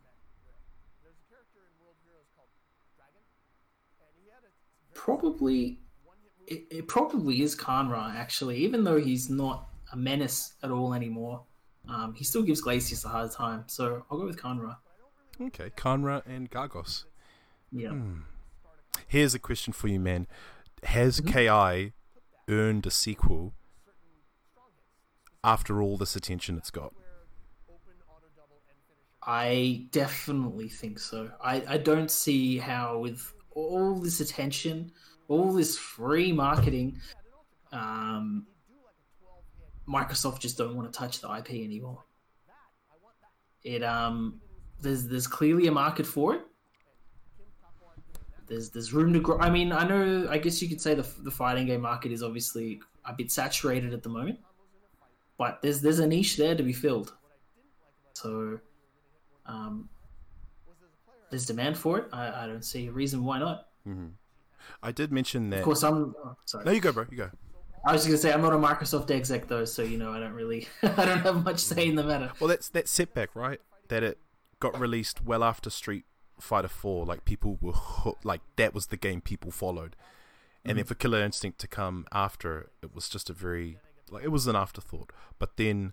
Probably, it, it probably is Khan-Ra actually. Even though he's not a menace at all anymore, um, he still gives Glacius a hard time. So I'll go with Khan-Ra. Okay, Khan-Ra and Gargos. Yeah. Hmm. Here's a question for you, man. Has Mm-hmm. KI earned a sequel after all this attention it's got? I definitely think so. I, I don't see how, with all this attention, all this free marketing, um, Microsoft just don't want to touch the IP anymore. It um, there's there's clearly a market for it. There's there's room to grow. I mean, I know. I guess you could say the the fighting game market is obviously a bit saturated at the moment, but there's there's a niche there to be filled. So um, there's demand for it. I, I don't see a reason why not. I did mention that. Of course, I'm oh, sorry. No, you go, bro. You go. I was just gonna say I'm not a Microsoft exec though, so you know I don't really, I don't have much say in the matter. Well, that's that setback, right? That it got released well after Street Fighter Four. Like people were hooked. Like that was the game people followed, and then mm. for Killer Instinct to come after, it was just a very like it was an afterthought. But then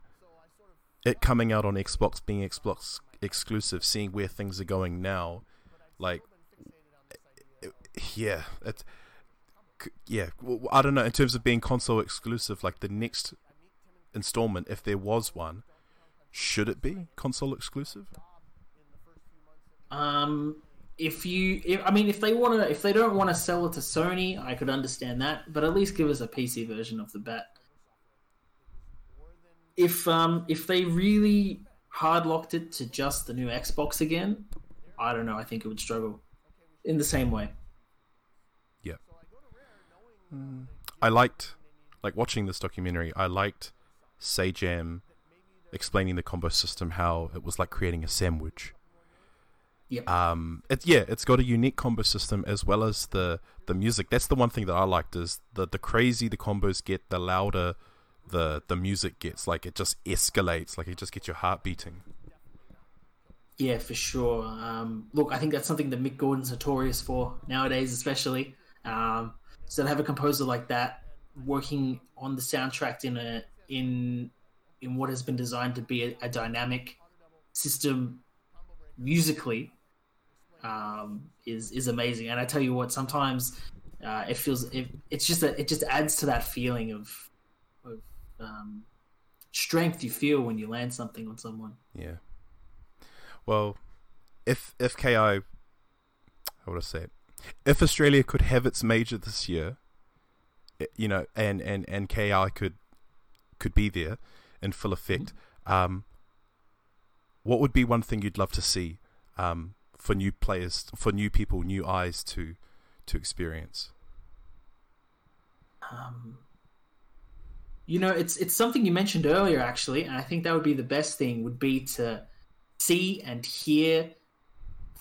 it coming out on Xbox, being Xbox exclusive, seeing where things are going now, like it- yeah, it's yeah. I don't know in terms of being console exclusive. Like the next installment, if there was one, should it be console exclusive? Um, if you, if, I mean, if they want to, if they don't want to sell it to Sony, I could understand that, but at least give us a PC version of the bat. If um, if they really hard locked it to just the new Xbox again, I don't know. I think it would struggle in the same way. Yeah. I liked, like watching this documentary. I liked Sajam explaining the combo system, how it was like creating a sandwich. Yeah. Um, it's yeah, it's got a unique combo system as well as the the music. That's the one thing that I liked is the the crazy the combos get, the louder the the music gets. Like it just escalates. Like it just gets your heart beating. Yeah, for sure. Um, look, I think that's something that Mick Gordon's notorious for nowadays, especially. Um, so to have a composer like that working on the soundtrack in a in in what has been designed to be a, a dynamic system musically um, is is amazing. And I tell you what, sometimes uh, it feels it, it's just that it just adds to that feeling of of um, strength you feel when you land something on someone. Yeah. Well, if if KI, how would I say it? If Australia could have its major this year, it- you know, and and and KI could could be there in full effect, um, what would be one thing you'd love to see um, for new players, for new people, new eyes to to experience? Um, you know, it's it's something you mentioned earlier, actually, and I think that would be the best thing would be to see and hear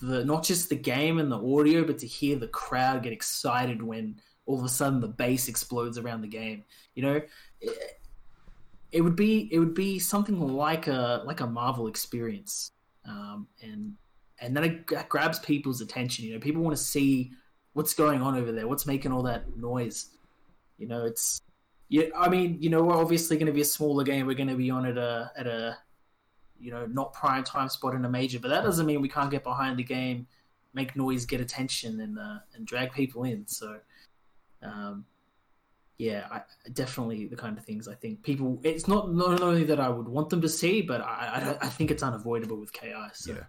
the not just the game and the audio, but to hear the crowd get excited when all of a sudden the bass explodes around the game. You know, it, it would be it would be something like a like a Marvel experience, um, and and then it gra- grabs people's attention. You know, people want to see what's going on over there, what's making all that noise. You know, it's yeah. I mean, you know, we're obviously going to be a smaller game. We're going to be on at a at a you know not prime time spot in a major, but that doesn't mean we can't get behind the game, make noise, get attention, and uh, and drag people in. So, um, yeah, I, definitely the kind of things I think people. It's not not only that I would want them to see, but I I, I think it's unavoidable with KI. So. Yeah.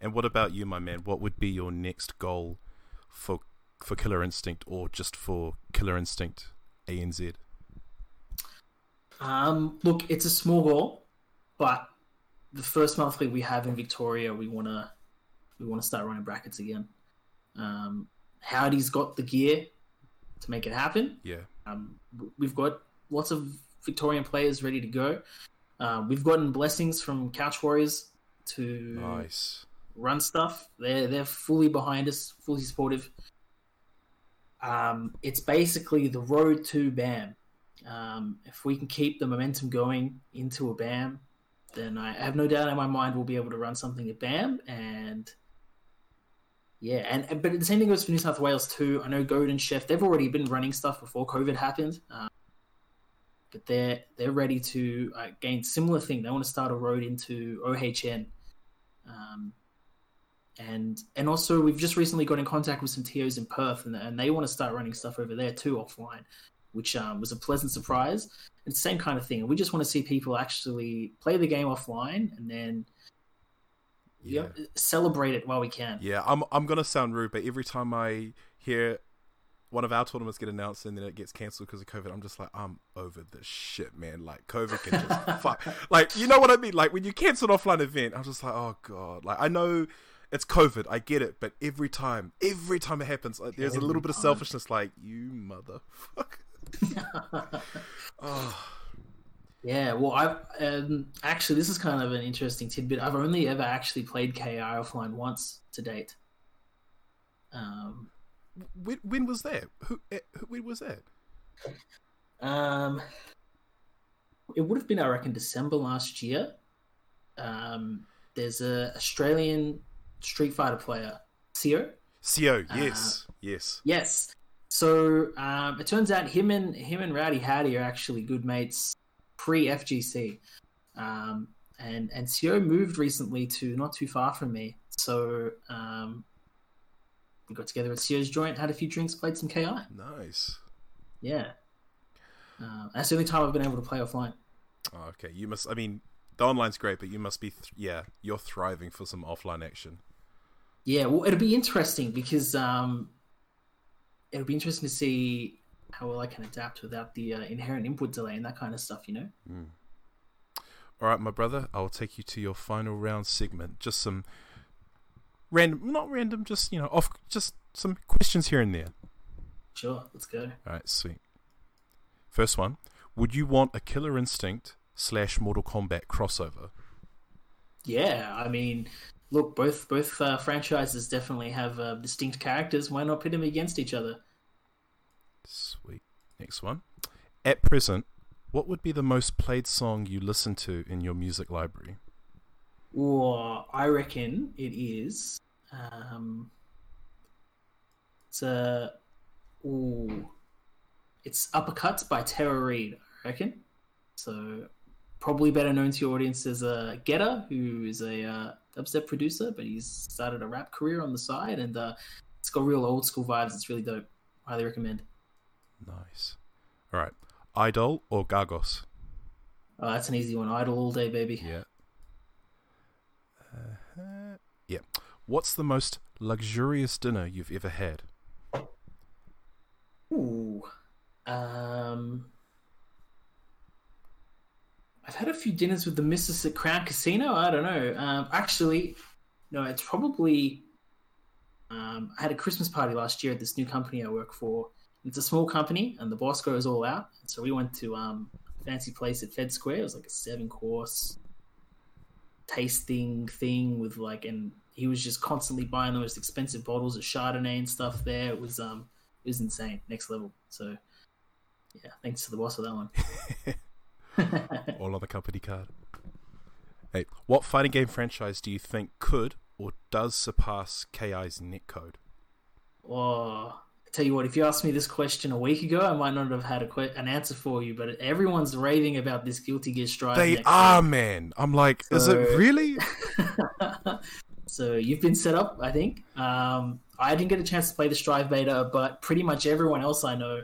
And what about you, my man? What would be your next goal for for Killer Instinct, or just for Killer Instinct ANZ? Um, look, it's a small goal, but the first monthly we have in Victoria, we wanna we wanna start running brackets again. Um, Howdy's got the gear to make it happen. Yeah. Um, we've got lots of Victorian players ready to go. Um, we've gotten blessings from Couch Warriors to Nice. Run stuff. They're they're fully behind us, fully supportive. Um, it's basically the road to BAM. Um, if we can keep the momentum going into a BAM, then I have no doubt in my mind we'll be able to run something at BAM. And yeah, and, but the same thing goes for New South Wales too. I know Goat and Chef they've already been running stuff before COVID happened. Um, but they're they're ready to uh, gain similar thing. They want to start a road into OHN, um, and and also we've just recently got in contact with some TOs in Perth, and, and they want to start running stuff over there too offline, which um, was a pleasant surprise. It's the same kind of thing. We just want to see people actually play the game offline and then Yeah. yep, celebrate it while we can. Yeah, I'm I'm gonna sound rude, but every time I hear one of our tournaments get announced and then it gets cancelled because of COVID, I'm just like, I'm over this shit, man. Like COVID can just fuck. Like you know what I mean? Like when you cancel an offline event, I'm just like, oh god. Like I know it's COVID, I get it, but every time, every time it happens, like, there's a little bit of time. selfishness. Like you motherfucker. oh, Yeah, well, I've um, actually this is kind of an interesting tidbit. I've only ever actually played KI offline once to date. Um, when, when was that? Who? eh, who- When was that? um, it would have been, I reckon, December last year. Um, there's a Australian Street Fighter player, Seo. CO. Yes. yes. Yes. So um, it turns out him and him and Rowdy Howdy are actually good mates pre FGC, um, and and Seo moved recently to not too far from me. So um, we got together at Seo's joint, had a few drinks, played some KI. Nice. Yeah, uh, that's the only time I've been able to play offline. Oh, okay, you must. I mean, the online's great, but you must be. Th- yeah, you're thriving for some offline action. Yeah, well, it'll be interesting because um, it'll be interesting to see how well I can adapt without the uh, inherent input delay and that kind of stuff. You know. All right, my brother, I'll take you to your final round segment. Just some random, not random, just you know, off, just some questions here and there. Sure, let's go. All right, sweet. First one: Would you want a Killer Instinct slash Mortal Kombat crossover? Yeah, I mean, look, both both uh, franchises definitely have uh, distinct characters. Why not pit them against each other? Sweet. Next one. At present, what would be the most played song you listen to in your music library? Or I reckon it is. Um, it's a. Ooh, it's Uppercuts by Terror Reid. I reckon. So probably better known to your audience as a Getter, who is a uh, dubstep producer, but he's started a rap career on the side, and uh, it's got real old school vibes. It's really dope. Highly recommend. Nice. All right. Eyedol or Gargos? Oh, that's an easy one. Eyedol all day, baby. Yeah. Uh, yeah. What's the most luxurious dinner you've ever had? Ooh. Um. I've had a few dinners with the missus at Crown Casino. I don't know. Um, actually, no, it's probably. Um, I had a Christmas party last year at this new company I work for. It's a small company, and the boss goes all out. So we went to um, a fancy place at Fed Square. It was like a seven course tasting thing with like, and he was just constantly buying the most expensive bottles of Chardonnay and stuff. There, it was um, it was insane, next level. So, yeah, thanks to the boss for that one. All on the company card. Hey, what fighting game franchise do you think could or does surpass KI's netcode? Oh, I tell you what, if you asked me this question a week ago, I might not have had a que- an answer for you. But everyone's raving about this Guilty Gear Strive. They are, man. I'm like, is it really? so you've been set up, I think. Um, I didn't get a chance to play the Strive beta, but pretty much everyone else I know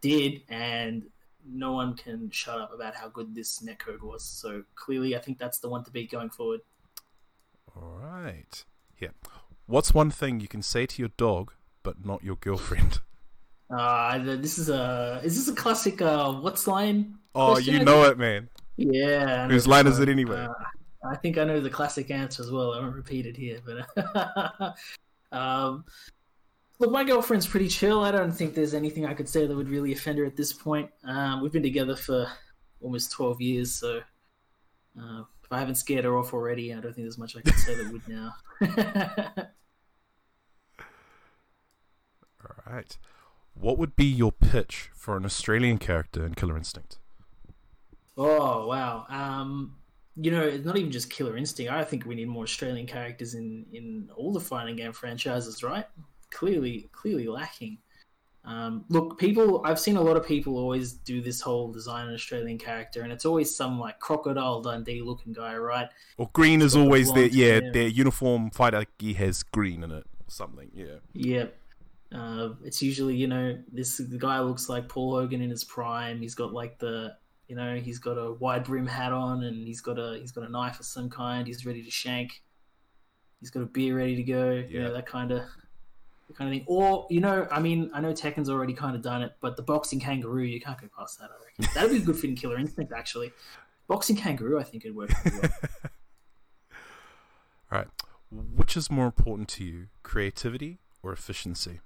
did, and no one can shut up about how good this netcode was. So clearly, I think that's the one to beat going forward. All right. Yeah. What's one thing you can say to your dog but not your girlfriend? Uh, this is a is this a classic? Uh, what's line? Oh, question, you know it, man. Yeah. Whose line is it anyway? Uh, I think I know the classic answer as well. I won't repeat it here, but um, look, my girlfriend's pretty chill. I don't think there's anything I could say that would really offend her at this point. Um, we've been together for almost twelve years, so uh, if I haven't scared her off already, I don't think there's much I can say that would now. All right. What would be your pitch for an Australian character in Killer Instinct? Oh wow! Um, you know, it's not even just Killer Instinct. I think we need more Australian characters in in all the fighting game franchises. Right? Clearly, clearly lacking. Um, look, people. I've seen a lot of people always do this whole design an Australian character, and it's always some like crocodile Dundee looking guy, right? Or green is always their yeah, their uniform fighter gear has green in it or something. Yeah. Yep. Uh, it's usually you know this the guy looks like Paul Hogan in his prime. He's got like the you know he's got a wide brim hat on and he's got a he's got a knife of some kind. He's ready to shank. He's got a beer ready to go. You Yeah. know that kind of kind of thing. Or you know I mean I know Tekken's already kind of done it, but the boxing kangaroo you can't go past that. I reckon that'd be a good fit in Killer Instinct actually. Boxing kangaroo I think it'd work well. All right. Which is more important to you, creativity or efficiency?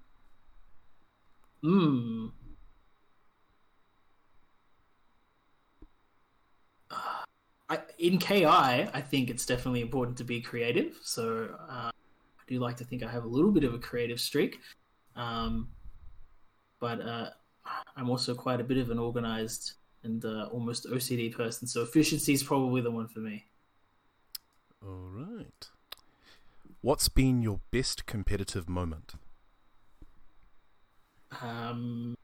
Hmm. I, in KI, I think it's definitely important to be creative. So uh, I do like to think I have a little bit of a creative streak, um, but uh, I'm also quite a bit of an organized and uh, almost OCD person. So efficiency is probably the one for me. All right. What's been your best competitive moment? Um,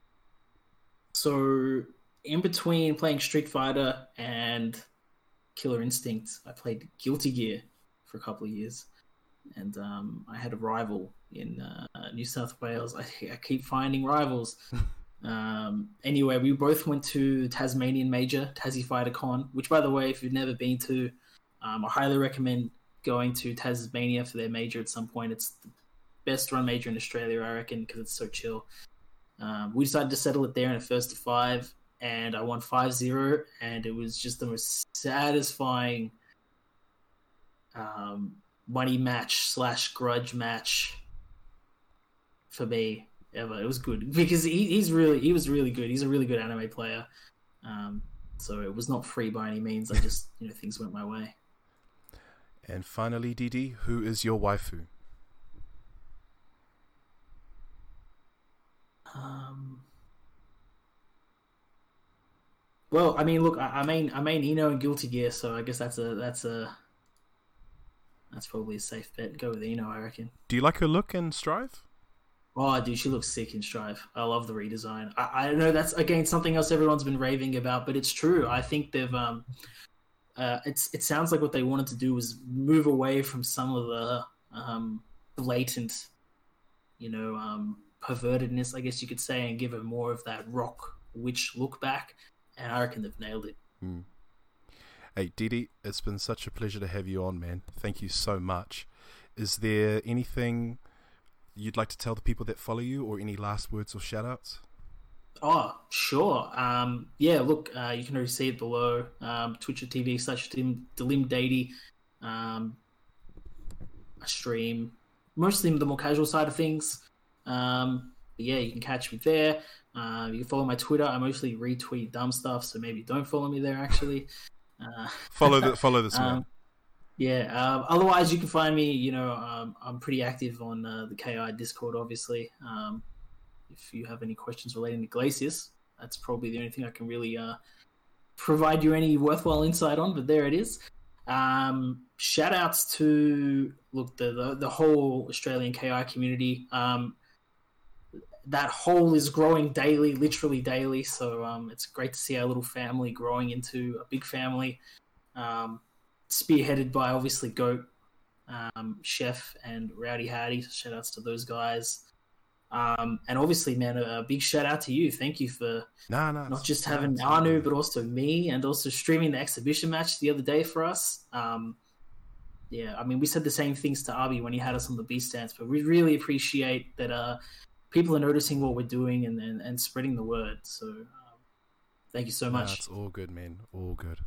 so in between playing Street Fighter and Killer Instinct, I played Guilty Gear for a couple of years, and um, I had a rival in uh, New South Wales. I, I keep finding rivals. um, anyway, we both went to Tasmanian Major, Tassie Fighter Con, which, by the way, if you've never been to, um, I highly recommend going to Tasmania for their major at some point. It's the best run major in Australia, I reckon, because it's so chill. Um, we decided to settle it there in a first to five, and I won 5 0, and it was just the most satisfying um, money match slash grudge match for me ever. It was good because he, he's really he was really good. He's a really good anime player. Um, so it was not free by any means. I just you know things went my way. And finally, Didi, who is your waifu? Um, well, I mean, look, I, I mean, I mean, I-No and Guilty Gear, so I guess that's a that's a that's probably a safe bet. Go with I-No, I reckon. Do you like her look in Strive? Oh, dude, she looks sick in Strive. I love the redesign. I, I know that's again something else everyone's been raving about, but it's true. I think they've um, uh, it's it sounds like what they wanted to do was move away from some of the um blatant, you know, um pervertedness, I guess you could say, and give her more of that rock witch look back. And I reckon they've nailed it. Hmm. Hey, Didi, it's been such a pleasure to have you on, man. Thank you so much. Is there anything you'd like to tell the people that follow you, or any last words or shout outs? Oh, sure. Um, yeah, look, uh, you can already see it below. Um, Twitch.tv slash Delim Dady. Um, I stream mostly the more casual side of things. Um, yeah, you can catch me there. Uh, you can follow my Twitter. I mostly retweet dumb stuff, so maybe don't follow me there actually. Uh, Follow the follow this um. Yeah. Um, otherwise, you can find me. You know, um, I'm pretty active on uh, the KI Discord. Obviously, um, if you have any questions relating to Glacius, that's probably the only thing I can really uh, provide you any worthwhile insight on. But there it is. Um, shout outs to look the, the the whole Australian KI community. Um, that whole is growing daily, literally daily. So um, it's great to see our little family growing into a big family, um, spearheaded by obviously Goat, um, Chef, and Rowdy Howdy. Shout outs to those guys. Um, and obviously, man, a, a big shout out to you. Thank you for Nah, nah. not just having Anu, but also me, and also streaming the exhibition match the other day for us. Um, yeah, I mean, we said the same things to Abi when he had us on the B stands, but we really appreciate that uh, people are noticing what we're doing and, and, and spreading the word. So, um, thank you so much. it's all good, man. All good.